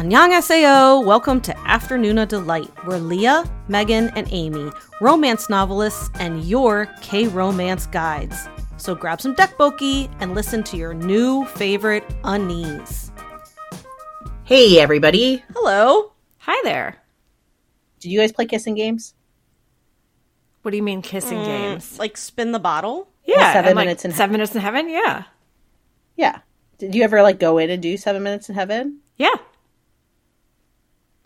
Annyeonghaseyo! Welcome to Afternoona Delight, where Leah, Megan, and Amy, romance novelists, and your K-romance guides. So grab some tteokbokki and listen to your new favorite unnies. Hey, everybody. Hello. Hi there. Did you guys play kissing games? What do you mean kissing mm, games? Like spin the bottle? Yeah, Seven and, like, Minutes in Seven minutes in heaven. Yeah, Yeah. Did you ever like go in and do seven minutes in heaven? yeah.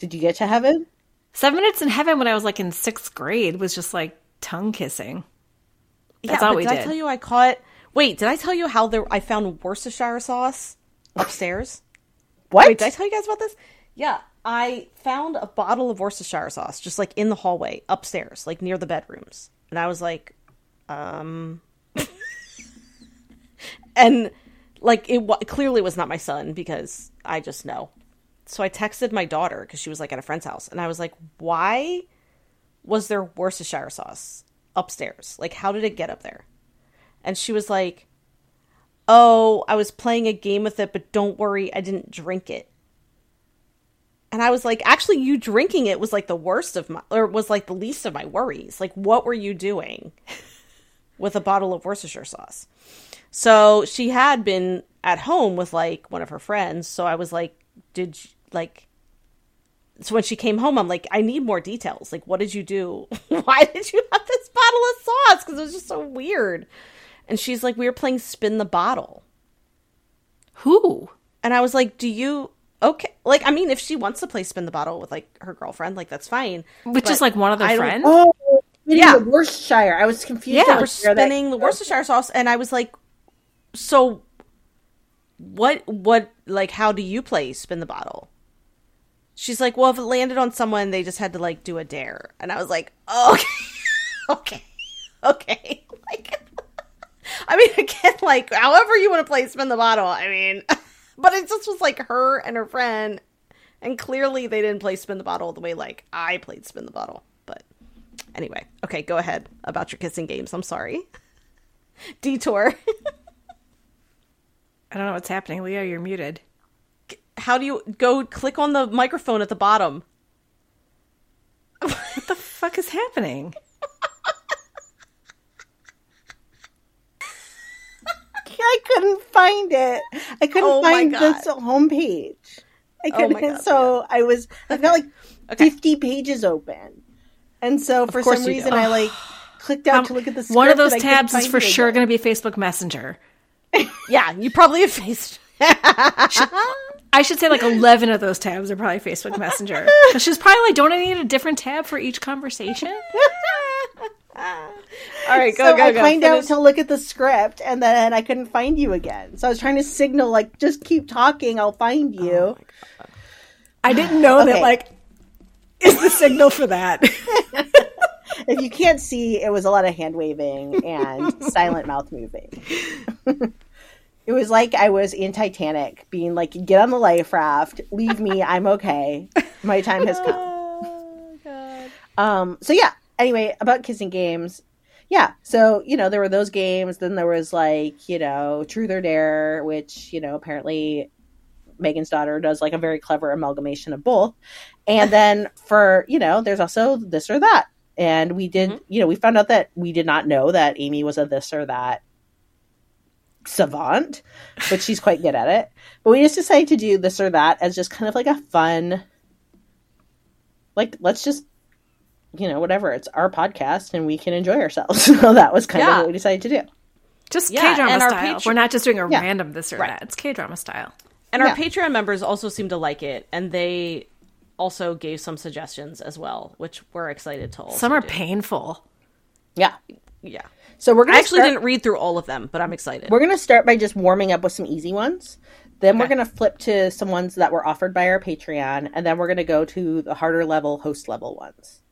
Did you get to heaven? Seven minutes in heaven when I was like in sixth grade was just like tongue kissing. That's yeah, all but we did. did. I tell you I caught. Wait, did I tell you how there I found Worcestershire sauce upstairs? What? Wait, did I tell you guys about this? Yeah, I found a bottle of Worcestershire sauce just like in the hallway upstairs, like near the bedrooms, and I was like, um, and like it wa clearly was not my son because I just know. So I texted my daughter because she was like at a friend's house, and I was like, why was there Worcestershire sauce upstairs? Like, how did it get up there? And she was like, oh, I was playing a game with it, but don't worry, I didn't drink it. And I was like, actually, you drinking it was like the worst of my, or was like the least of my worries. Like, what were you doing with a bottle of Worcestershire sauce? So she had been at home with like one of her friends. So I was like, did like, so when she came home, I'm like, I need more details. Like, what did you do? Why did you have this bottle of sauce? Because it was just so weird. And she's like, we were playing spin the bottle. Who? And I was like, do you okay? Like, I mean, if she wants to play spin the bottle with like her girlfriend, like that's fine. Which is like one of I their friends. Oh, Yeah. yeah. Worcestershire. I was confused. Yeah, We're where that- spinning the Worcestershire sauce, and I was like, so what? What? Like, how do you play spin the bottle? She's like, well, if it landed on someone, they just had to like do a dare, and I was like, okay, okay, okay. Like, I mean, again, like, however you want to play spin the bottle. I mean, but it just was like her and her friend, and clearly they didn't play spin the bottle the way like I played spin the bottle. But anyway, okay, go ahead about your kissing games. I'm sorry. Detour. I don't know what's happening. Leah, you're muted. How do you go click on the microphone at the bottom? What the fuck is happening? I couldn't find it. I couldn't Oh find this homepage. I Oh couldn't. God, so I was. I've got like Okay. fifty pages open, and so for some reason do. I like clicked out Um, to look at the. one of those and I couldn't tabs is for sure going to be Facebook Messenger. Yeah, you probably have effaced. I should say like 11 of those tabs are probably Facebook Messenger. she's probably like, don't I need a different tab for each conversation? All right, go so go I go. climbed out Finish. to look at the script, and then I couldn't find you again. So I was trying to signal, like, just keep talking, I'll find oh you. Oh I didn't know Okay. that like is the signal for that. if you can't see, it was a lot of hand waving and silent mouth moving. It was like I was in Titanic, being like, "Get on the life raft, leave me, I'm okay. My time has come." Oh god. Um, so yeah. Anyway, about kissing games. Yeah, so you know there were those games. Then there was like you know Truth or Dare, which you know apparently Megan's daughter does like a very clever amalgamation of both. And then for you know there's also this or that. And we did you know we found out that we did not know that Amy was a this or that savant, but she's quite good at it. But we just decided to do this or that as just kind of like a fun, like let's just you know, whatever. It's our podcast and we can enjoy ourselves. So that was kind Yeah. of what we decided to do. Just Yeah, K drama style. Patreon- We're not just doing a Yeah. random this or Right. that. It's K drama style. And our Yeah. Patreon members also seem to like it, and they also gave some suggestions as well, which we're excited to. Some are do. painful. Yeah. Yeah, So we're I gonna actually start, didn't read through all of them, but I'm excited. we're gonna start by just warming up with some easy ones. Then we're gonna flip to some ones that were offered by our Patreon, and then we're gonna go to the harder level, host level ones.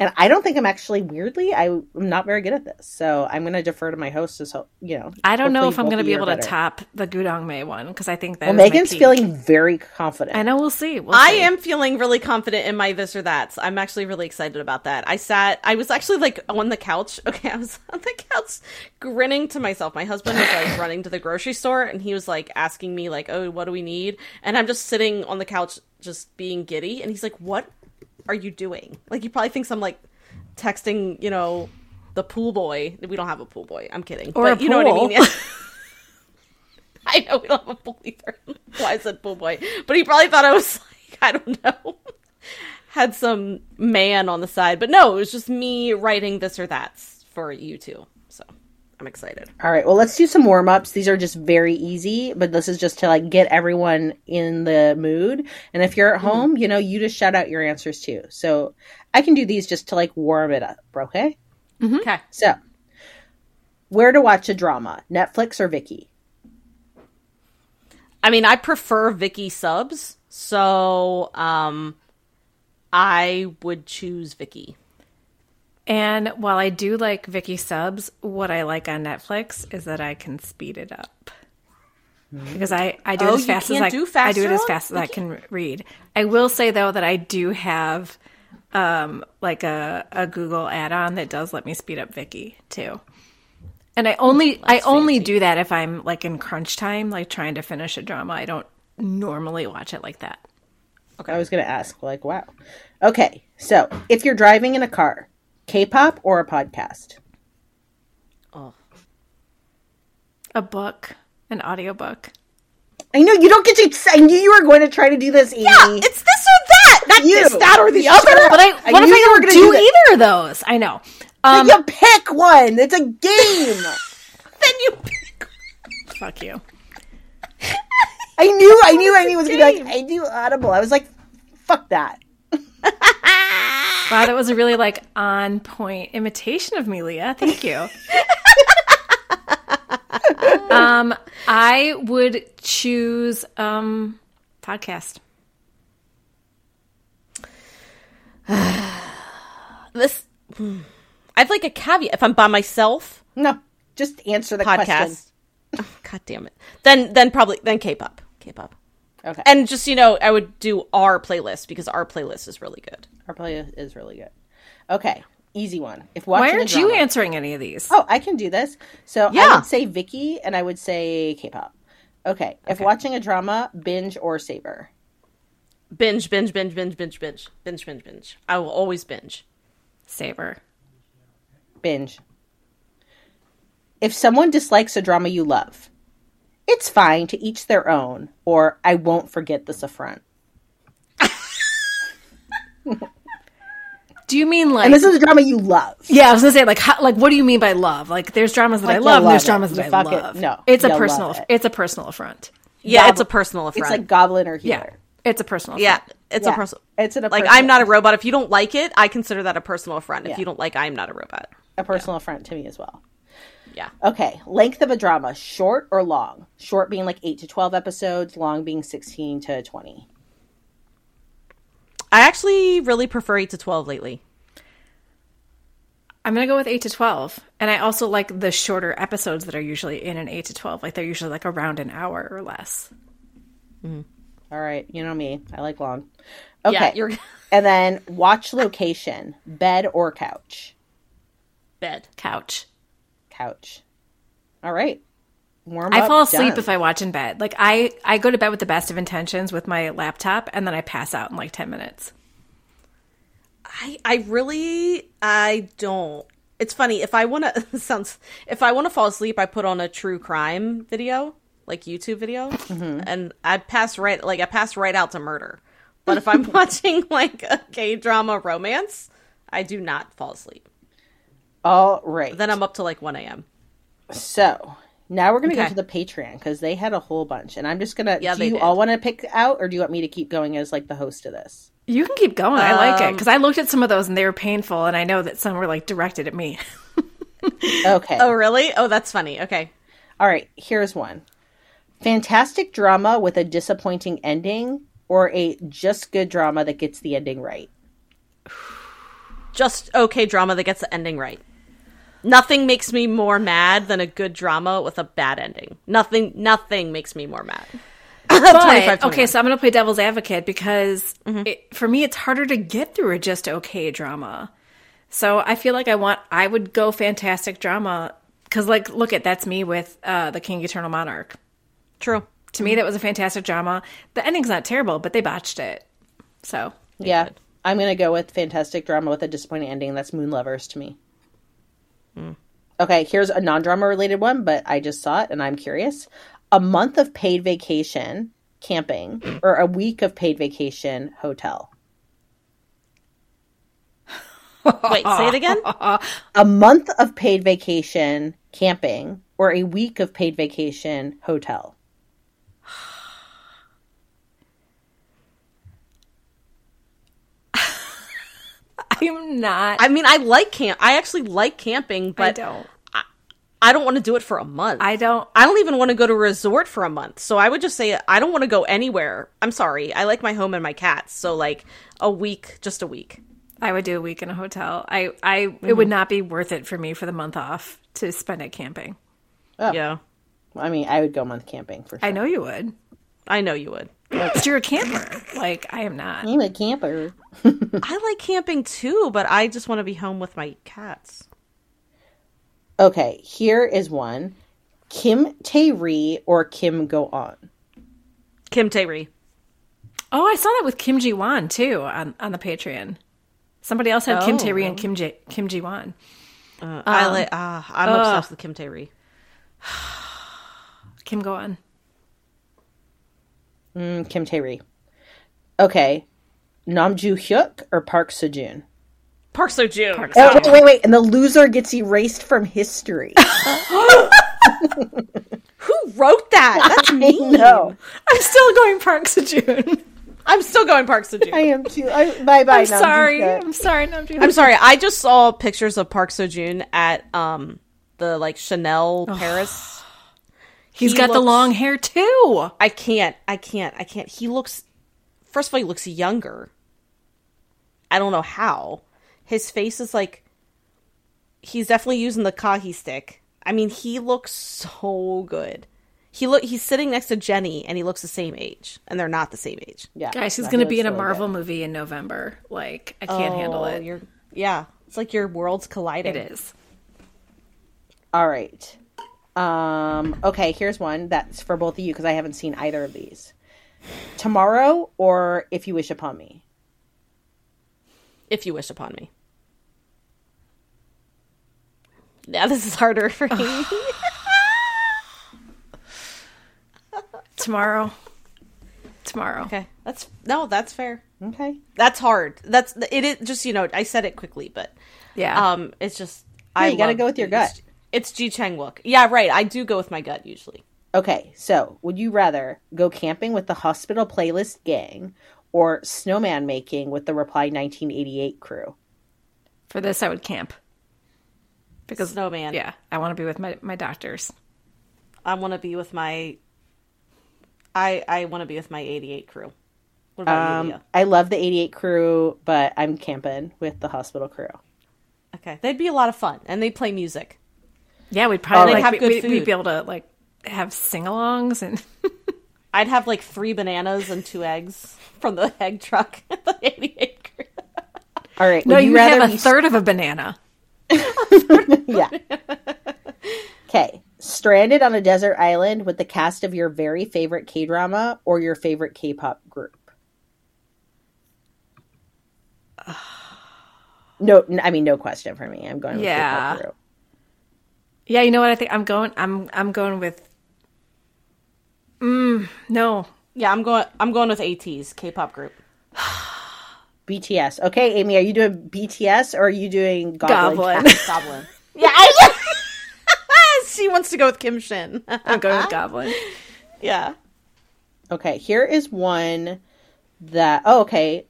Okay. and I don't think I'm actually weirdly. I'm not very good at this, so I'm going to defer to my host. As ho- you know, I don't know if I'm going to be you are able to top the Gudong Mei one because I think that Well, Megan's feeling very confident. I know. We'll see. We'll I see. am feeling really confident in my this or that. I'm actually really excited about that. I sat, I was actually like on the couch. Okay, I was on the couch grinning to myself. My husband was like running to the grocery store and he was like asking me, like, oh, what do we need? And I'm just sitting on the couch just being giddy. And he's like, what are you doing? Like, he probably thinks I'm like texting, you know, the pool boy. We don't have a pool boy. I'm kidding. Or but you know what I mean? I know we don't have a pool either. Why I said pool boy, but he probably thought I was like I don't know, had some man on the side. But no, it was just me writing this or that for you two. So I'm excited. All right, well, let's do some warm ups. These are just very easy, but this is just to like get everyone in the mood. And if you're at home, you know, you just shout out your answers too. So I can do these just to like warm it up. Okay. Okay. So, where to watch a drama? Netflix or Viki? I mean, I prefer Viki subs, so um, I would choose Viki. And while I do like Viki subs, what I like on Netflix is that I can speed it up. Because I, I do Oh, it as fast as I do I do it as fast as I can read. I will say though that I do have um like a, a Google add-on that does let me speed up Viki too. And I only I only do that if I'm like in crunch time, like trying to finish a drama. I don't normally watch it like that. Okay. I was going to ask, like, wow. Okay, so if you're driving in a car, K pop or a podcast? Oh, A book, an audiobook. I know you don't get to. I knew you were going to try to do this, Amy. Yeah, it's this or that, not You. this, that, or the other. But I, I what if I were don't do, do either of those? I know. Um, you pick one. It's a game. then you. Pick. Fuck you. I knew, I knew, I knew was gonna be like I do Audible. I was like, fuck that. Wow, that was a really like on point imitation of me, Leah. Thank you. um, I would choose um podcast. This. I have like a caveat. If I'm by myself, No, just answer the question. podcast. Oh, God damn it. Then, then probably then K-pop. K-pop. Okay, And just you know, I would do our playlist because our playlist is really good. Our play is really good. Okay, easy one. If Why watching a aren't you answering any of these? Oh, I can do this. So I Yeah. would say Viki, and I would say K-pop. Okay, if watching a drama, binge or savor. Binge, binge, binge, binge, binge, binge, binge, binge, binge. I will always binge. Saber. Binge. If someone dislikes a drama you love, it's fine to each their own, or I won't forget this affront. Do you mean like? And this is a drama you love. yeah, I was gonna say like, how, like, what do you mean by love? Like, there's dramas that Like, I you love, and love there's it. dramas You that I fuck it- love. no, it's a personal. it. It's a personal affront. Yeah, it's a personal affront. It's like Goblin or Yeah, it's a personal. yeah, affront. it's Yeah, a personal. It's an, a Like I'm not a robot. If you don't like it, I consider that a personal affront. Yeah. If you don't like, I'm not a robot. a personal affront to me as well. Yeah. Okay, length of a drama, short or long? Short being like 8 to 12 episodes, long being 16 to 20. I actually really prefer eight to twelve lately. I'm gonna go with eight to twelve, and I also like the shorter episodes that are usually in an eight to twelve. Like they're usually like around an hour or less. Mm-hmm. All right, you know me. I like long. Okay. Yeah, you're And then watch location, bed or couch? bed. Couch. Couch. All right. Warm I up, fall asleep done. if I watch in bed. Like I, I go to bed with the best of intentions with my laptop, and then I pass out in like ten minutes. I I really I don't. It's funny if I want to sounds if I want to fall asleep, I put on a true crime video, like YouTube video, mm-hmm. and I pass right like I pass right out to murder. But if I'm watching like a K drama romance, I do not fall asleep. All right. Then I'm up to like one a.m. So now we're gonna go to the Patreon because they had a whole bunch, and I'm just gonna. Yeah, do they you did. all want to pick out, or do you want me to keep going as like the host of this? You can keep going. I like it Um, because I looked at some of those and they were painful, and I know that some were like directed at me. Okay. Oh really? Oh, that's funny. Okay. All right. Here's one: fantastic drama with a disappointing ending, or a just good drama that gets the ending right. just okay drama that gets the ending right. Nothing makes me more mad than a good drama with a bad ending. Nothing, nothing makes me more mad. But, okay, so I'm going to play devil's advocate because Mm-hmm. it, for me, it's harder to get through a just okay drama. So I feel like I want, I would go fantastic drama because, like, look at that's me with uh, the King Eternal Monarch. True. To me, that was a fantastic drama. The ending's not terrible, but they botched it. So Yeah. I'm going to go with fantastic drama with a disappointing ending. That's Moon Lovers to me. Okay, here's a non drama related one, but I just saw it and I'm curious. A month of paid vacation camping or a week of paid vacation hotel? Wait, say it again. A month of paid vacation camping or a week of paid vacation hotel? I'm not. I mean, I like camp. I actually like camping, but I don't. I don't want to do it for a month. I don't. I don't even want to go to a resort for a month. So I would just say I don't want to go anywhere. I'm sorry. I like my home and my cats. So like a week, just a week. I would do a week in a hotel. I, I, it mm-hmm. would not be worth it for me for the month off to spend it camping. Oh. Yeah. I mean, I would go month camping for sure. I know you would. I know you would. But you're a camper. Like I am not. I'm a camper. I like camping too, but I just want to be home with my cats. Okay, here is one. Kim Tae-ri or Kim Go-eun? Kim Tae-ri. Oh, I saw that with Kim Ji Won too on, on the Patreon. Somebody else had Kim Oh, Tae Ri and Kim Ji Kim Ji Won. Uh, I like. Uh, I'm obsessed with Kim Tae-ri. Kim Go-eun. Mm, Kim Tae-ri. Okay, Nam Joo Hyuk or Park Seo-joon? Park Seo Joon. Park Oh, wait, wait, wait, and the loser gets erased from history. Who wrote that? That's me. no, I'm still going Park Seo-joon. I'm still going Park Seo Joon. I am too. I, bye, bye. I'm sorry. I'm sorry. No, I'm sorry. I just saw pictures of Park Seo Joon at um the like Chanel Paris. He's he got the long hair too. I can't. I can't. I can't. He looks. First of all, he looks younger. I don't know how. His face is like. He's definitely using the kahi stick. I mean, he looks so good. He look. He's sitting next to Jennie, and he looks the same age, and they're not the same age. Yeah, Guys, he's going to be in a looks really Marvel movie in November. Like I can't handle Oh, it. You're. Yeah, it's like your worlds colliding. It is. good. All right. Um. Okay. Here's one that's for both of you because I haven't seen either of these. Tomorrow or If You Wish Upon Me. If you wish upon me. Yeah, this is harder for me. Tomorrow. Tomorrow. okay, that's no, that's fair. Okay. That's hard. That's it. Is just you know, I said it quickly, but Yeah. um, it's just I you gotta go with your gut. It's, it's Ji Chang Wook. Yeah, right. I do go with my gut usually. Okay, so would you rather go camping with the Hospital Playlist gang or snowman making with the Reply 1988 crew? For this, I would camp. Because Snowman. Yeah, I want to be with my my doctors. I want to be with my. I I want to be with my '88 crew. What about you, Um, Leah? I love the 88 crew, but I'm camping with the hospital crew. Okay, they'd be a lot of fun, and they'd play music. Yeah, we'd probably oh, they like, have we- good we- We'd be able to like have sing-alongs and I'd have like three bananas and two eggs from the egg truck at the '88 crew. All right. no, would you, rather have a be- third of a banana. Yeah. Okay. Stranded on a desert island with the cast of your very favorite K drama or your favorite K pop group? No, n- I mean no question for me. I'm going with Yeah. K-pop group. Yeah, you know what? I think I'm going. I'm I'm going with. Mm, no, Yeah, I'm going. I'm going with AT's K-pop group. BTS. Okay, Amy, are you doing BTS or are you doing Goblin? Goblin. Goblin. yeah, I, she wants to go with Kim Shin. I'm going with Goblin. yeah. Okay, here is one that. Oh, okay.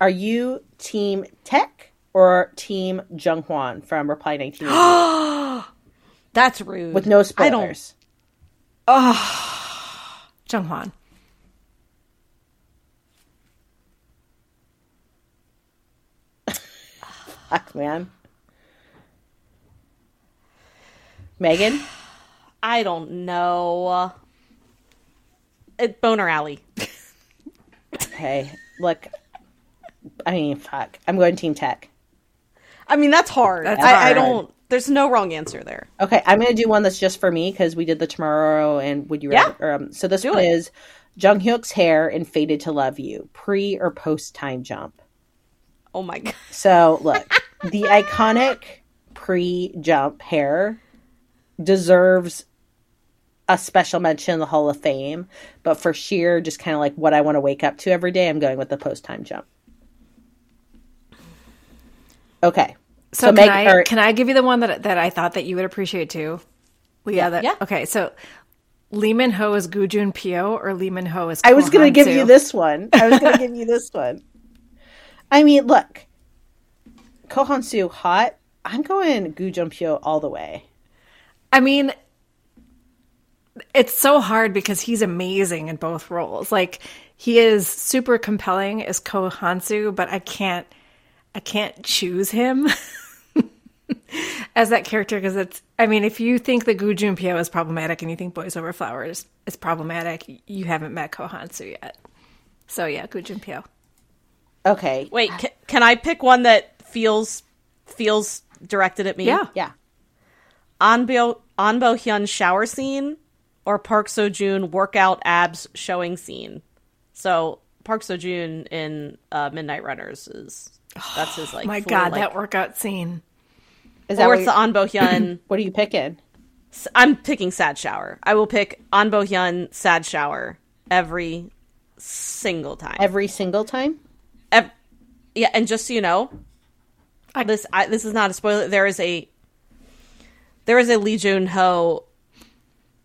Are you Team Taek or Team Junghwan from Reply 1988? That's rude. with no I don't. spoilers. Junghwan. Fuck, man. Megan? I don't know. It, Boner Alley. Okay. Look. I mean, fuck. I'm going Team Taek. I mean, that's hard. That's I, I don't. There's no wrong answer there. Okay, I'm going to do one that's just for me because we did the tomorrow and would you Yeah. rather? Um, so this Do one it. is Jang Hyuk's hair in Fated to Love You, pre or post time jump. Oh my god. So look, the iconic pre jump hair deserves a special mention in the Hall of Fame, but for sheer just kind of like what I want to wake up to every day, I'm going with the post time jump. Okay. So, can I or- can I give you the one that that I thought that you would appreciate too? Leah, that Yeah. okay. So Lee Min Ho is Gu Jun Pyo or Lee Min Ho is I was going to give you this one. I was going to give you this one. I mean, look, Ko Hansu hot. I'm going Gu Junpyo all the way. I mean, it's so hard because he's amazing in both roles. Like he is super compelling as Ko Hansu, but I can't, I can't choose him as that character because it's. I mean, if you think that Gu Junpyo is problematic and you think Boys Over Flowers is problematic, you haven't met Ko Hansu yet. So yeah, Gu Junpyo. Okay. Wait, ca- can I pick one that feels feels directed at me? Yeah. Yeah. An Bo Anbo Hyun shower scene or Park Seo Joon workout abs showing scene. So Park Seo Joon in uh, Midnight Runners is that's his like. My full, God, like- that workout scene. Is that Or it's the you- An Bo Hyun. what are you picking? I'm picking sad shower. I will pick An Bo Hyun sad shower every single time. Every single time? Ev- yeah, and just so you know, I- this I, this is not a spoiler. There is a there is a Lee Jun Ho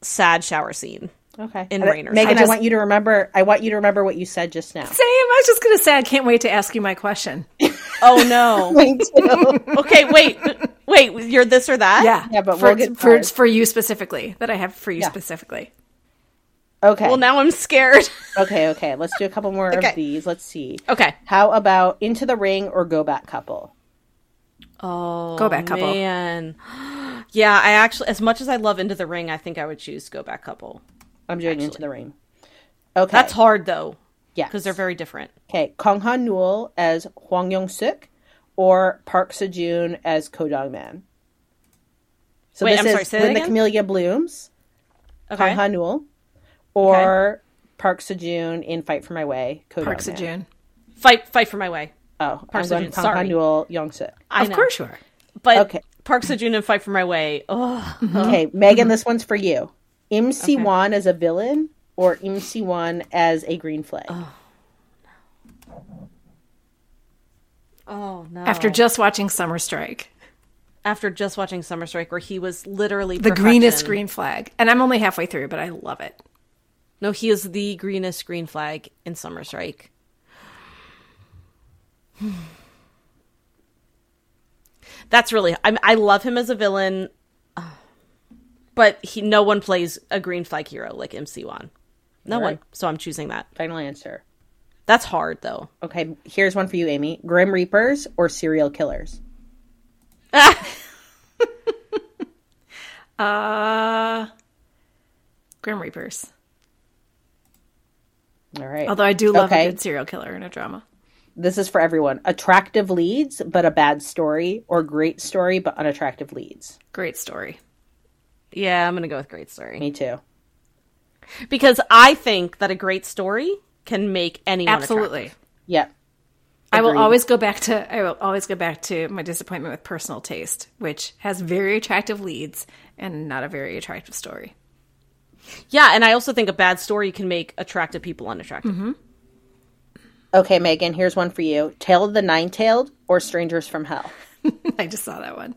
sad shower scene. Okay. In And, Rainers. Megan, I I, want you to remember I want you to remember what you said just now. Same. I was just gonna say I can't wait to ask you my question. Oh no. Me too. okay, wait, wait. You're this or that? Yeah, Yeah, but for, we'll get for for you specifically that I have for you Yeah. specifically. Okay. Well, now I'm scared. okay, okay. Let's do a couple more Okay. of these. Let's see. okay. How about Into the Ring or Go Back Couple? Oh, Go Back Couple. Man, yeah. I actually, as much as I love Into the Ring, I think I would choose Go Back Couple. I'm doing Into the Ring. Okay. That's hard though, Yeah. because they're very different. Okay, Kong Han Newell as Hwang Yong Suk or Park Seo-joon as Ko Dong Man. So Wait, this I'm is sorry, say When the? Camellia Blooms, Okay. Kong Han Newell, or Park Seo-joon in Fight for My Way, Ko Park Dong Man. Sejun. Fight, fight for my way. Oh, Park I'm going Seo-joon, Kong sorry. Han Newell, I Of know. course you are. but Okay. Park Seo-joon and Fight for My Way. Oh, Okay, Megan, this one's for you. Im Si Wan as a villain or Im Si Wan as a green flag? oh Oh, no. After just watching Summer Strike, after just watching Summer Strike, where he was literally the perfection. greenest green flag, and I'm only halfway through, but I love it. No, he is the greenest green flag in Summer Strike. That's really. I I love him as a villain, but he no one plays a green flag hero like Im Si Wan. No Right. one. So I'm choosing that. Final answer. That's hard though. Okay, here's one for you, Amy. Grim Reapers or serial killers? Uh, Grim Reapers. All right. Although I do love Okay. a good serial killer in a drama. This is for everyone. Attractive leads, but a bad story, or great story, but unattractive leads. Great story. Yeah, I'm gonna go with great story Me too. because I think that a great story can make anyone Absolutely. attractive. Yeah. I will always go back to I will always go back to my disappointment with personal taste, which has very attractive leads and not a very attractive story. Yeah, and I also think a bad story can make attractive people unattractive. Mm-hmm. Okay, Megan, here's one for you. Tale of the Nine Tailed or Strangers from Hell? I just saw that one.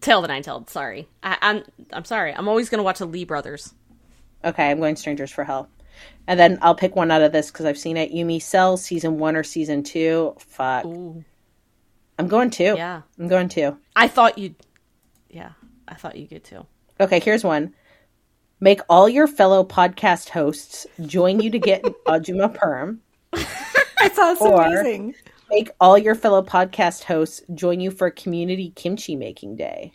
Tale the Nine Tailed. Sorry, I, I'm I'm sorry. I'm always gonna watch the Lee brothers. Okay, I'm going Strangers for Hell. And then I'll pick one out of this because I've seen it. Yumi Cell, season one or season two. Fuck. I'm going two. Yeah. I'm going two. I thought you'd. Yeah, I thought you could too. Okay, here's one. Make all your fellow podcast hosts join you to get Ajuma Perm. Thought it's Or- amazing. Make all your fellow podcast hosts join you for a community kimchi making day.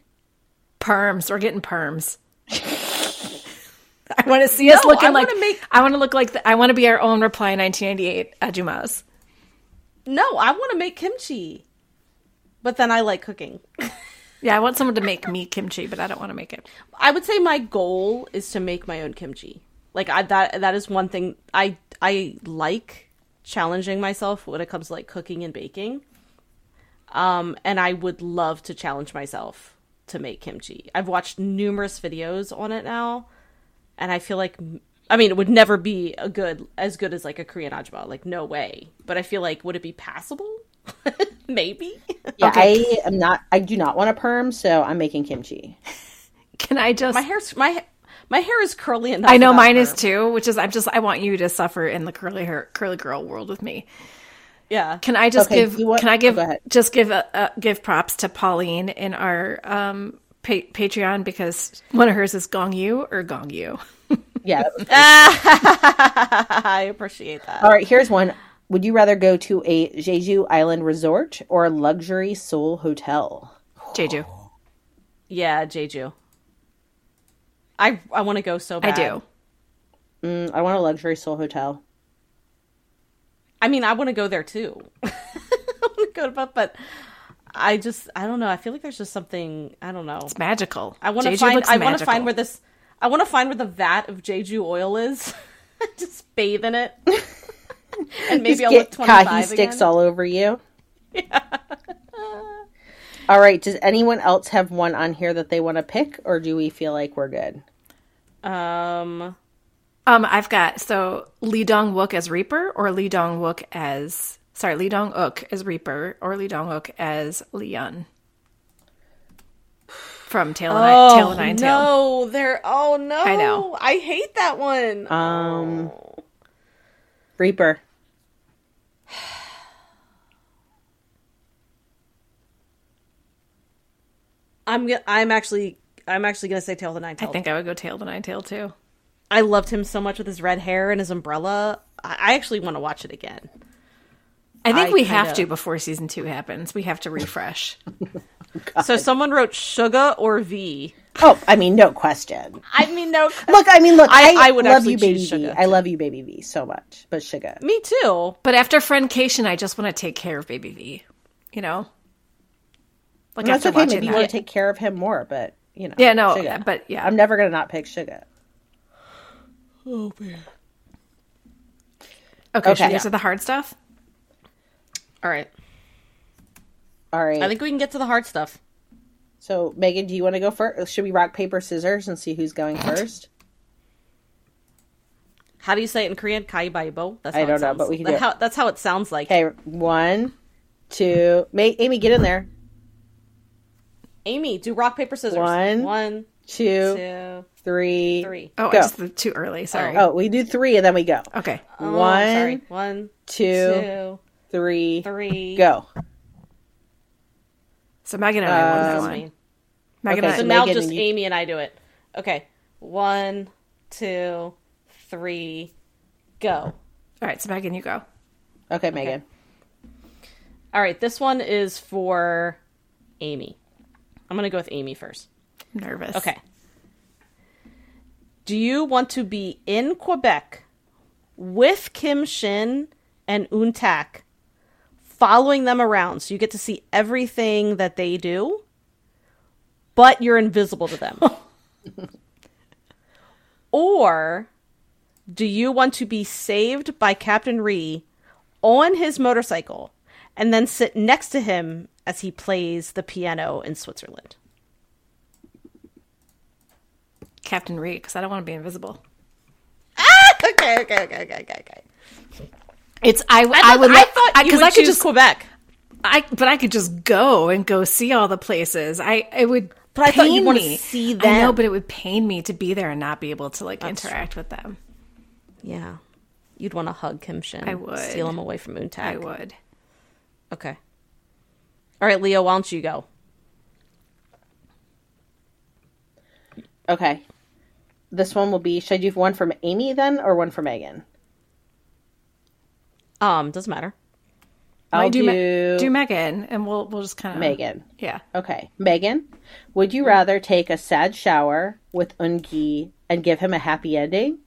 Perms. We're getting perms. I want to see us No, looking I like. make- I want to look like. The, I want to be our own reply 1998 Ajumas. Uh, no, I want to make kimchi. But then I like cooking. Yeah, I want someone to make me kimchi, but I don't want to make it. I would say my goal is to make my own kimchi. Like I that that is one thing I I like challenging myself when it comes to like cooking and baking. Um and I would love to challenge myself to make kimchi. I've watched numerous videos on it now and I feel like I mean it would never be a good as good as like a Korean ajumma, like no way. But I feel like would it be passable? Maybe. Yeah, Okay. I am not. I do not want a perm, so I'm making kimchi. Can I just? my hair's my my hair is curly enough. I know mine perm. is too. Which is, I'm just. I want you to suffer in the curly hair, curly girl world with me. Yeah. Can I just Okay, give? want- can I give? Just give a, uh, give props to Pauline in our um, pa- Patreon because one of hers is Gong Yu or Gong Yu. Yeah. I appreciate that. All right. Here's one. Would you rather go to a Jeju Island resort or a luxury Seoul hotel? Jeju. Yeah, Jeju. I I want to go so bad. I do. Mm, I want a luxury Seoul hotel. I mean, I want to go there too. I want to go to but, but I just I don't know. I feel like there's just something I don't know. It's magical. I want to find I want to find where this I want to find where the vat of Jeju oil is. just bathe in it. and maybe Just I'll get look 25 kahi sticks again. all over you. Yeah. all right. Does anyone else have one on here that they want to pick, or do we feel like we're good? Um Um, I've got so Lee Dong Wook as Reaper or Lee Dong Wook as sorry Lee Dong Wook as Reaper or Lee Dong Wook as Lee Yeon from Tale of I Tale of Nine Tail. Oh, no, there. Oh no, I know. I hate that one. Um, Reaper. I'm I'm actually I'm actually gonna say Tale of the Nine I think I would go Tale of the Nine Tail too. I loved him so much with his red hair and his umbrella. I, I actually want to watch it again. I think I we have kinda- to before season two happens. We have to refresh. Oh, so someone wrote Suga or V. Oh, I mean, no question. I mean, no. Look, I mean, look, I- I, I would love you, baby choose V. Suga, I love you, baby V, so much. But Suga. Me too. but after Friendcation, I just want to take care of Baby V. You know, like That's after okay. watching Maybe you want to take care of him more, but you know. Yeah, no, Suga. but yeah. I'm never gonna not pick Suga. Oh man. okay, should Okay. we get to the hard stuff? All right. All right. I think we can get to the hard stuff. so, Megan, do you want to go first? Should we rock paper scissors and see who's going first? How do you say it in Korean? Kaibaybo. That's I how it don't know, sounds. but we can That do it. how, That's how it sounds like. Okay, one, two. May- Amy, get in there. Amy, do rock paper scissors. One, One, Two, two, three. three. Oh, Go. I just did too early. Sorry. Oh, we do three and then we go. Okay. Oh, One, sorry. One, two, two, three, three. go. So Megan and I won uh, that one. me. Megan okay, and I. So So now Megan, just you- Amy and I do it. Okay. One, two, three, go. All right, so Megan, you go. Okay, Megan. All right, this one is for Amy. I'm going to go with Amy first. I'm nervous. Okay. Do you want to be in Quebec with Kim Shin and Untak, following them around so you get to see everything that they do, but you're invisible to them? or do you want to be saved by Captain Ri on his motorcycle and then sit next to him as he plays the piano in Switzerland? Captain Reed, because I don't want to be invisible. Ah, okay, okay, okay, okay, okay, okay. It's I. I, I, would. I thought you because would I could just. Quebec. I but I could just go and go see all the places. I it would. But I thought you'd pain wanna me. see I know, them. but it would pain me to be there and not be able to like interact with them. Yeah, you'd want to hug Kim Shin. I would. steal him away from Moontag. I would. Okay. All right, Leah, why don't you go? Okay. This one will be. Should I do one from Amy then, or one for Megan? Um, doesn't matter. I'll do, do, Me- do Megan, and we'll we'll just kind of Megan. Yeah. Okay, Megan, would you rather take a sad shower with Ungi and give him a happy ending,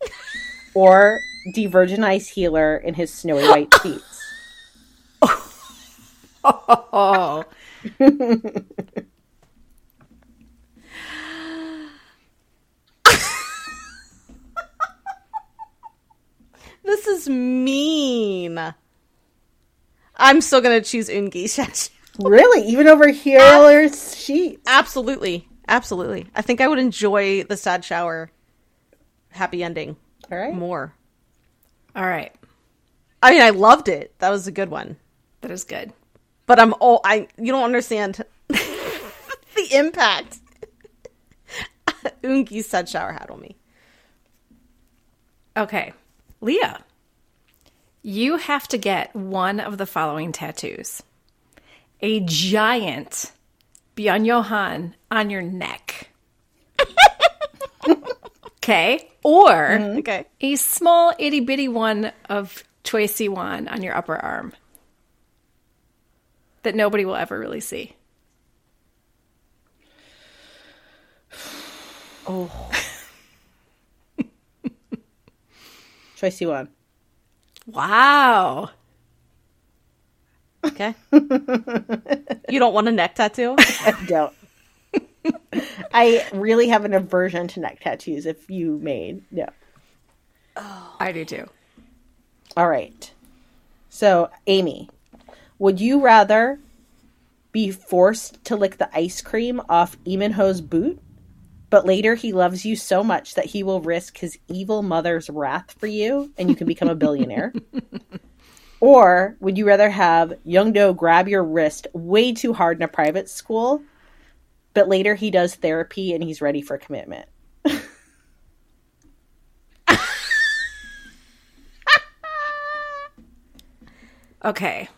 or de-virginize Healer in his snowy white sheets? Oh, This is mean. I'm still gonna choose Ungi Shash. really, even over Healer's uh, sheets? Absolutely. Absolutely. I think I would enjoy the sad shower happy ending All right. more. all right. I mean, I loved it. That was a good one. That is good. But I'm all I you don't understand the impact Ungi's sad shower had on me. Okay, Leah, you have to get one of the following tattoos: a giant Byun Johan on your neck. okay, or mm-hmm. Okay. a small itty bitty one of Choi Siwon on your upper arm that nobody will ever really see. Oh. Choi Siwon. Wow. Okay. you don't want a neck tattoo? I don't. I really have an aversion to neck tattoos. If you made no. Oh. I do too. All right. So, Amy, would you rather be forced to lick the ice cream off Lee Min Ho's boot, but later he loves you so much that he will risk his evil mother's wrath for you and you can become a billionaire? or would you rather have Youngdo grab your wrist way too hard in a private school, but later he does therapy and he's ready for commitment? Okay.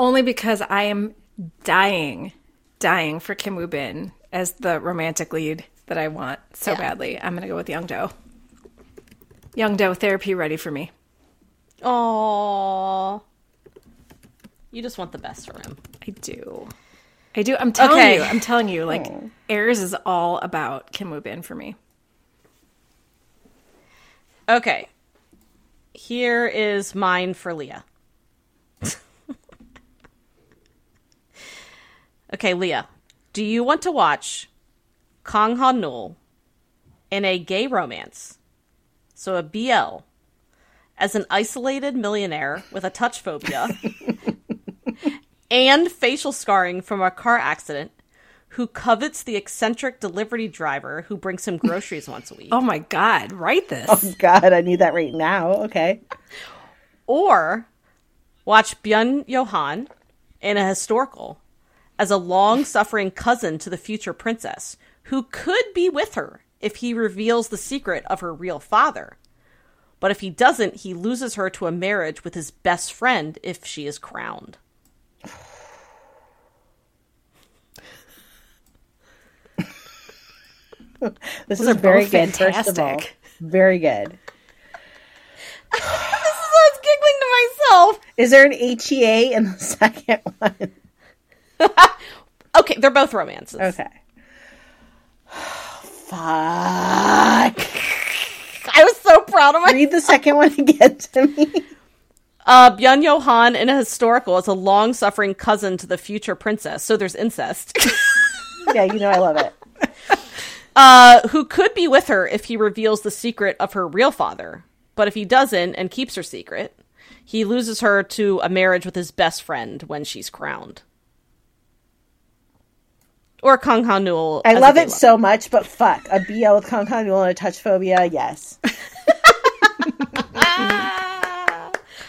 Only because I am dying, dying for Kim Woo Bin as the romantic lead that I want so badly. I'm going to go with Young Do. Young Do, therapy ready for me. Aww. You just want the best for him. I do. I do. I'm telling Okay. you. I'm telling you. Like, hmm. Heirs is all about Kim Woo Bin for me. Okay. Here is mine for Leah. Okay, Leah. Do you want to watch Kong Han Nul in a gay romance, so a BL, as an isolated millionaire with a touch phobia and facial scarring from a car accident who covets the eccentric delivery driver who brings him groceries once a week? Oh my God. Write this. Oh God, I need that right now. Okay. or watch Byun Johan in a historical as a long suffering cousin to the future princess who could be with her if he reveals the secret of her real father. But if he doesn't, he loses her to a marriage with his best friend if she is crowned. This are is very both good. First of all, fantastic. very good. this is I was giggling to myself. Is there an HEA in the second one? Okay, they're both romances. Okay. Fuck. I was so proud of my Read the second one again to me. Uh, Byun Johan in a historical is a long suffering cousin to the future princess, so there's incest. Yeah, you know I love it. uh, who could be with her if he reveals the secret of her real father. But if he doesn't and keeps her secret, he loses her to a marriage with his best friend when she's crowned. Or Kong Han Nul. I love it lover. so much, but fuck. A BL with Kong Kong and a touch phobia, yes.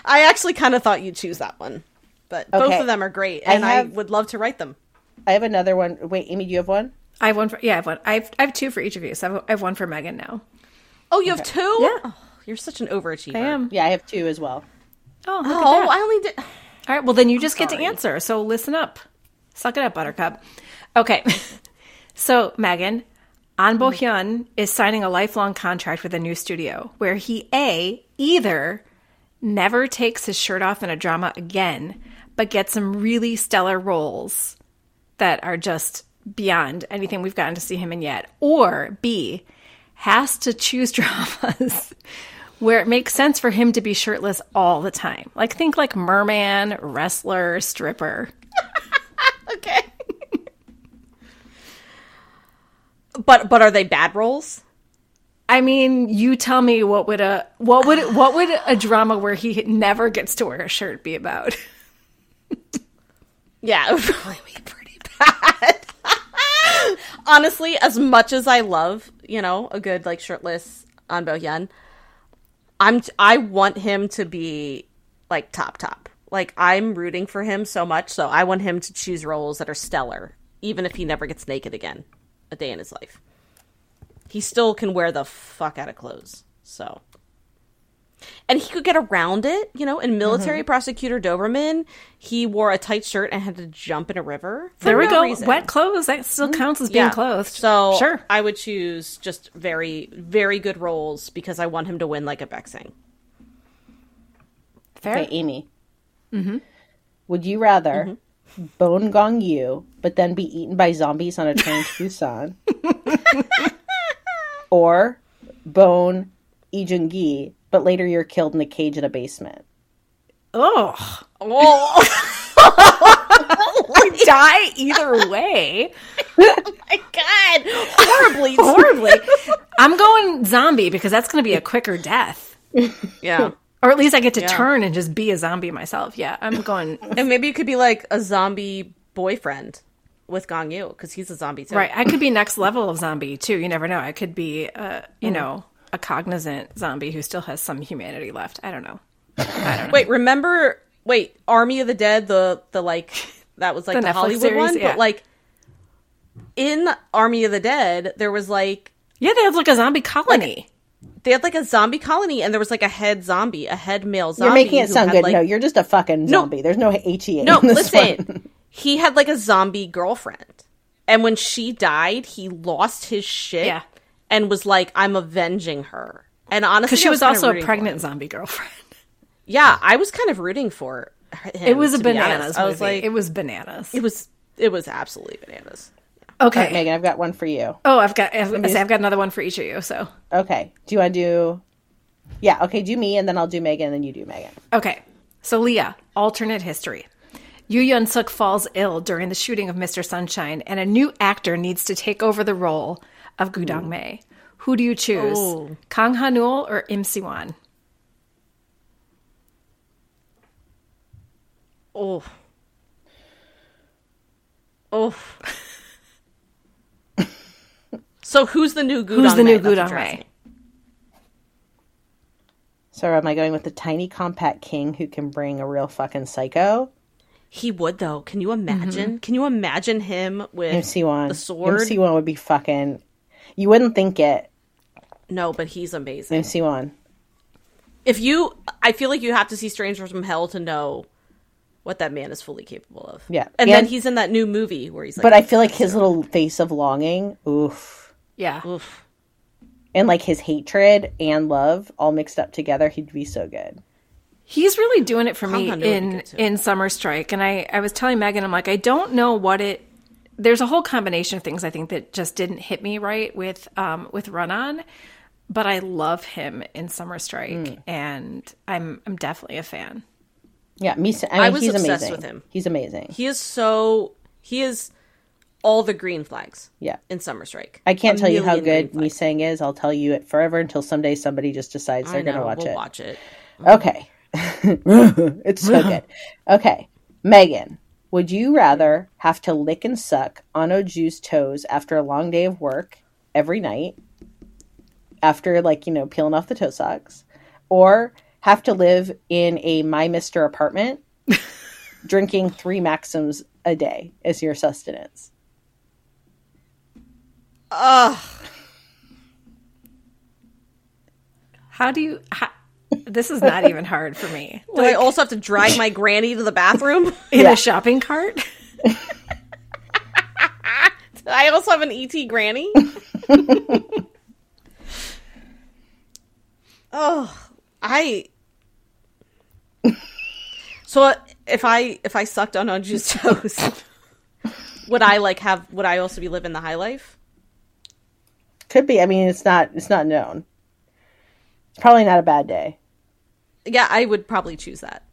I actually kind of thought you'd choose that one. But both of them are great, and I, have- would love to write them. I have another one. Wait, Amy, do you have one? I have one for, yeah, I have one. I have, I have two for each of you. So I have, I have one for Megan now. Oh, you have two? Yeah. Oh, you're such an overachiever. I am. Yeah, I have two as well. Oh, look Oh, at that. I only did. All right, well then you just get to answer. So listen up. Suck it up, Buttercup. Okay. so Megan, An Bo Hyun is signing a lifelong contract with a new studio where he A either never takes his shirt off in a drama again, but gets some really stellar roles that are just beyond anything we've gotten to see him in yet. Or B, has to choose dramas where it makes sense for him to be shirtless all the time. Like think like merman, wrestler, stripper. Okay. But but are they bad roles? I mean, you tell me what would a what would what would a drama where he never gets to wear a shirt be about? Yeah, it would probably be pretty bad. Honestly, as much as I love, you know, a good like shirtless An Bo Hyun, I'm I want him to be like top top. Like I'm rooting for him so much, so I want him to choose roles that are stellar, even if he never gets naked again a day in his life. He still can wear the fuck out of clothes. So and he could get around it, you know. In military Mm-hmm. prosecutor Doberman, he wore a tight shirt and had to jump in a river. for There we no go. reason. Wet clothes that still counts as being Yeah. clothed. So sure. I would choose just very, very good roles because I want him to win like a Baeksang. Fair. Okay, Amy. Mm-hmm. Would you rather bone Gong Yu, but then be eaten by zombies on a train to Busan, or bone Lee Joon Gi, but later you're killed in a cage in a basement? Oh, Oh die either way. Oh my god! Horribly. Horribly. I'm going zombie because that's going to be a quicker death. yeah. Or at least I get to turn and just be a zombie myself. Yeah, I'm going. And maybe it could be like a zombie boyfriend with Gong Yu because he's a zombie too. Right. I could be next level of zombie too. You never know. I could be, uh, you know, a cognizant zombie who still has some humanity left. I don't know. I don't know. Wait, remember? Wait, Army of the Dead, the the like that was like The the, Hollywood series? one, Yeah. but like in Army of the Dead, there was like Yeah, they have like a zombie colony. they had like a zombie colony, and there was like a head zombie, a head male zombie. You're making it sound good. like- no, you're just a fucking zombie. There's no HEA. no. in this Listen, one. he had like a zombie girlfriend, and when she died, he lost his shit. Yeah. and was like, "I'm avenging her." And honestly, Because she I was also a pregnant zombie girlfriend. Yeah, I was kind of rooting for him. It was a bananas honest. I was like, it was bananas. it was it was absolutely bananas. Okay. All right, Megan, I've got one for you. Oh, I've got I've, I've got another one for each of you. So Okay. Do you want to do? Yeah. Okay. Do me, and then I'll do Megan, and then you do Megan. okay. So Leah, alternate history. Yoo Yeon Seok falls ill during the shooting of Mr. Sunshine, and a new actor needs to take over the role of Gu Dong Mae. Who do you choose, Ooh. Kang Ha Neul or Im Siwan? Oh. Oh. so who's the new Gudong Who's the Mei? new That's what Mei? asking. So am I going with the tiny compact king who can bring a real fucking psycho? He would though. Can you imagine? Mm-hmm. Can you imagine him with Im Si Wan. the sword? Im Si Wan would be fucking. You wouldn't think it. No, but he's amazing. Im Si Wan. If you, I feel like you have to see Strangers from Hell to know what that man is fully capable of. Yeah. and, then he's in that new movie where he's like, But I feel like his little face of longing, oof. Yeah. Oof. And like his hatred and love all mixed up together, he'd be so good. He's really doing it for me Kang Ha Neul be in in Summer Strike, and I I was telling Megan, I'm like, I don't know what it. There's a whole combination of things I think that just didn't hit me right with um with Run On, but I love him in Summer Strike, Mm. and I'm I'm definitely a fan. Yeah, me. I, mean, I was he's obsessed amazing. with him. He's amazing. He is so. He is all the green flags. Yeah. in Summer Strike. I can't A tell you how good green flags. Misang is. I'll tell you it forever until someday somebody just decides they're going to watch we'll it. Watch it. Okay. it's so good. Okay. Megan, would you rather have to lick and suck Ano Ju's toes after a long day of work every night, after, like, you know, peeling off the toe socks, or have to live in a My Mister apartment drinking three Maxims a day as your sustenance? Ugh. How do you? How, this is not even hard for me. Do I also have to drag my granny to the bathroom? In a shopping cart. I also have an ET granny. oh, I. So uh, if I if I sucked on Anju's toes, would I like have? Would I also be living the high life? Could be. I mean, it's not. It's not known. It's probably not a bad day. Yeah, I would probably choose that.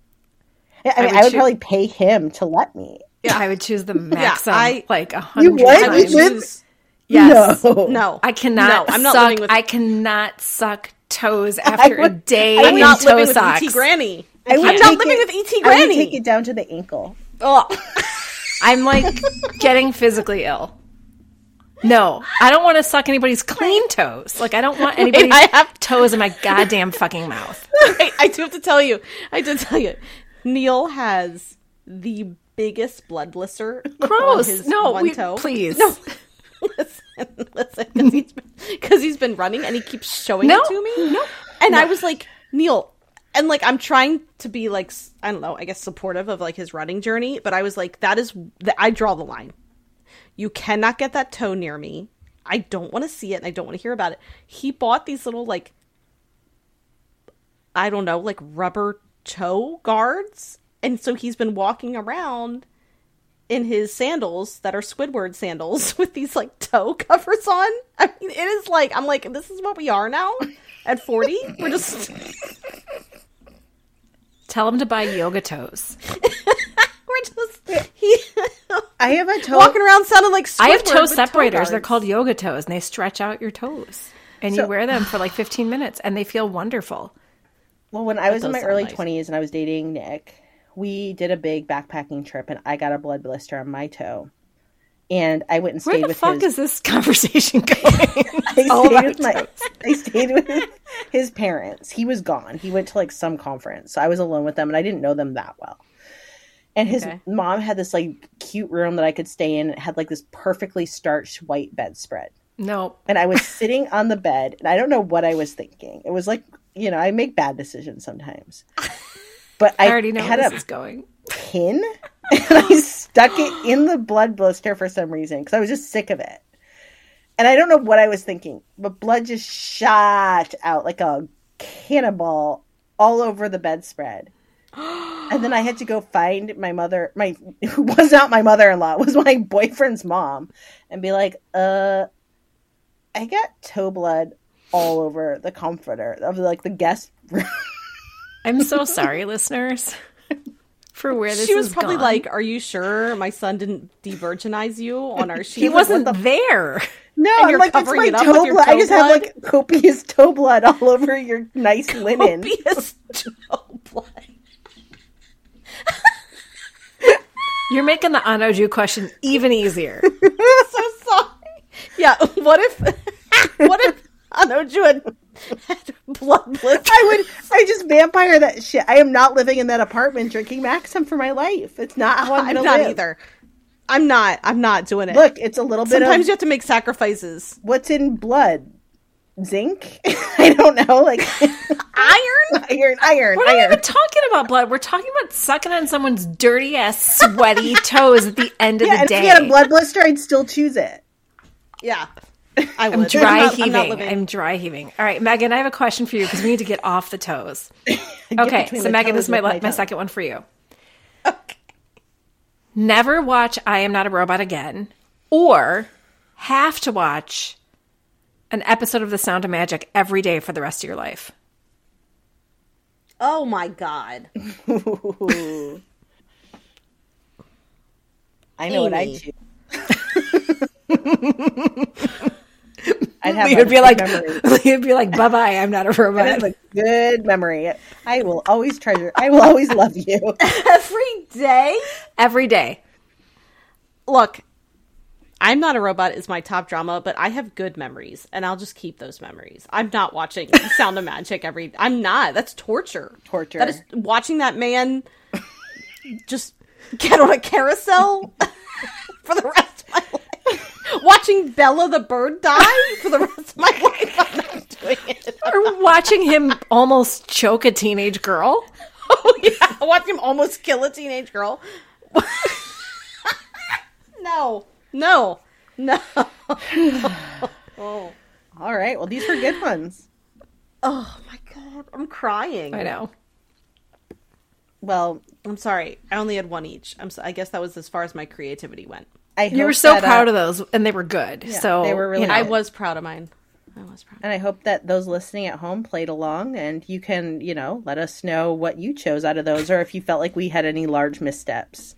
Yeah, I mean, I would would, choo- probably pay him to let me. Yeah, I would choose the maximum, I- like a hundred would? You times. would? Choose- Yes. No. No, I cannot. No, I'm not suck, living with. I cannot suck toes after a day I would I'm not toe living with. ET Granny. I would I'm not living it- with ET Granny. I would take it down to the ankle. Ugh. I'm like getting physically ill. No, I don't want to suck anybody's clean toes. Like I don't want anybody's I have- toes in my goddamn fucking mouth. Wait, I do have to tell you. I did tell you. Neil has the biggest blood blister. on Gross. his No, one we- toe. please. No. listen, listen, because he's, been- he's been running and he keeps showing No, it to me. no, and I was like, Neil, and like I'm trying to be like I don't know, I guess supportive of like his running journey, but I was like, that is I draw the line. You cannot get that toe near me. I don't want to see it and I don't want to hear about it. He bought these little like I don't know, like rubber toe guards. And so he's been walking around in his sandals that are Squidward sandals with these like toe covers on. I mean, it is like I'm like, this is what we are now at 40. We're just Tell him to buy yoga toes. we're just he I have a toe. walking around sounding like Squidward I have toe with separators. They're called yoga toes, and they stretch out your toes. And you wear them for like 15 minutes, and they feel wonderful. Well, when I was in my early nice. 20s and I was dating Nick, we did a big backpacking trip and I got a blood blister on my toe. And I went and stayed with Where the with fuck his. is this conversation going? I all stayed oh about with my. I stayed with his parents. He was gone. He went to like some conference, so I was alone with them, and I didn't know them that well. And his Okay. mom had this like cute room that I could stay in. It had like this perfectly starched white bedspread. no. and I was sitting on the bed, and I don't know what I was thinking. It was like, you know, I make bad decisions sometimes. But I, I already know had where a this is going. pin, and I stuck it in the blood blister for some reason because I was just sick of it. And I don't know what I was thinking, but blood just shot out like a cannonball all over the bedspread. And then I had to go find my mother, my who was not my mother-in-law, was my boyfriend's mom, and be like, "Uh, I got toe blood all over the comforter of like the guest room." I'm so sorry, listeners, for where this She was probably gone. like, "Are you sure my son didn't de-virginize you on our sheet?" he wasn't there. No, And I'm you're like, it's covering my it up with toe your blood. I toe just have like copious toe blood all over your nice linen. Copious toe blood. You're making the Anoju question even easier. so sorry. Yeah, what if what if Anoju had, had blood blister? I would, I just vampire that shit. I am not living in that apartment drinking Maxim for my life. It's not how I'm, I'm not live. either. I'm not. I'm not doing it. Look, it's a little bit sometimes of you have to make sacrifices. what's in blood. Zinc? I don't know. Like Iron. iron, iron, We're not iron. even talking about blood. We're talking about sucking on someone's dirty ass, sweaty toes at the end of Yeah, the and day. if you had a blood blister, I'd still choose it. Yeah, I would. I'm dry I'm heaving. not I'm, dry heaving. All right, Megan, I have a question for you because we need to get off the toes. Okay, so Megan, this is my, with la- my second one for you. Okay. Never watch I Am Not a Robot again, or have to watch an episode of The Sound of Magic every day for the rest of your life. Oh my god. I know what I'd Amy. choose. I'd have You'd be like, memory. you'd be like, bye bye. I'm not a I have robot. a good memory. I will always treasure. I will always love you. Every day. Every day. Look, I'm not a robot is my top drama, but I have good memories, and I'll just keep those memories. I'm not watching Sound of Magic every. I'm not. That's torture. Torture. That is watching that man just get on a carousel for the rest of my life. Watching Bella the bird die for the rest of my life. I'm not doing it. Or watching him almost choke a teenage girl. Oh yeah, watching him almost kill a teenage girl. no, no, no. oh. All right. Well, these were good ones. oh my god, I'm crying. I know. well, I'm sorry. I only had one each. I'm. So, I guess that was as far as my creativity went. I You were so that, proud uh, of those, and they were good. so they were really you know, I was proud of mine. I was proud. And I hope that those listening at home played along and you can, you know, let us know what you chose out of those or if you felt like we had any large missteps.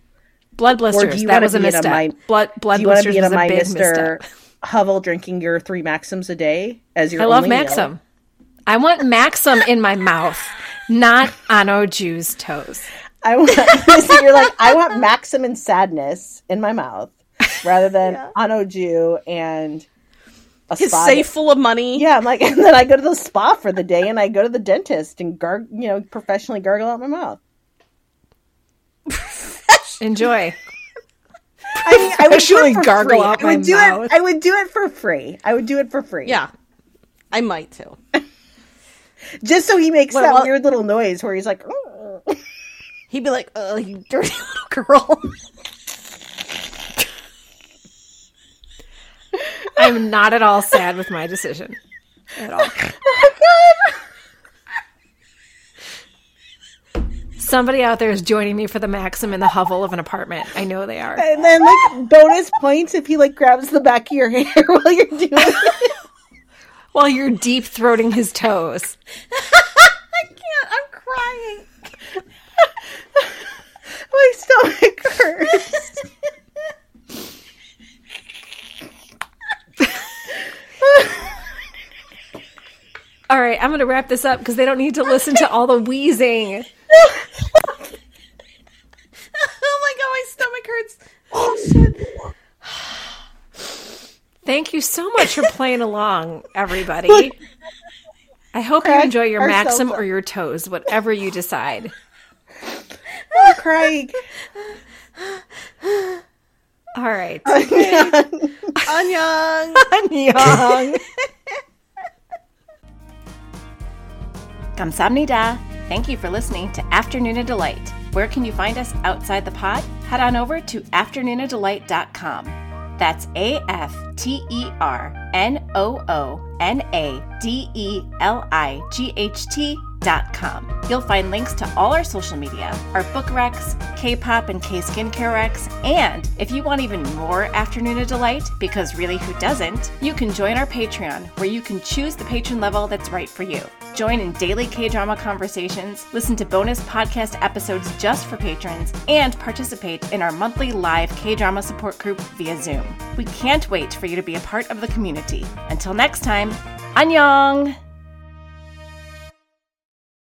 Blood Or blisters. you That want was to a be in a misstep. my blood blood Do you want to blisters be in a was a my big Mister misstep. Hovel drinking your three Maxims a day as your I love only meal? Maxim. I want Maxim in my mouth, not Ano Jew's toes. I want so you're like I want Maxim and sadness in my mouth rather than Ano Jew and a His spa safe full of money. Yeah, I'm like, and then I go to the spa for the day, and I go to the dentist and gar, you know, professionally gargle out my mouth. Enjoy. I mean, I would do it for gargle free. out I would do mouth. it. I would do it for free. I would do it for free. Yeah. I might too. just so he makes Well, that well- weird little noise where he's like. He'd be like, "Oh, you dirty little girl." I'm not at all sad with my decision. At all. Oh Somebody out there is joining me for the Maxim in the hovel of an apartment. I know they are. and then like bonus points if he like grabs the back of your hair while you're doing it. While you're deep throating his toes. I can't. I'm crying. My stomach hurts. All right, I'm going to wrap this up because they don't need to listen to all the wheezing. Oh my god, my stomach hurts. Oh shit. Thank you so much for playing along, everybody. I hope you enjoy your Maxim up. or your toes, whatever you decide. I'm crying. All right. Annyeong. Annyeong. Kamsamnida. Thank you for listening to Afternoon of Delight. Where can you find us outside the pod? Head on over to afternoonadelight.com. That's A F T E R N O O N A D E L I G H T dot com. You'll find links to all our social media, our book recs, K-pop and K-skincare recs, and if you want even more Afternoon of Delight, because really who doesn't, you can join our Patreon, where you can choose the patron level that's right for you. Join in daily K-drama conversations, listen to bonus podcast episodes just for patrons, and participate in our monthly live K-drama support group via Zoom. We can't wait for you to be a part of the community. Until next time, annyeong!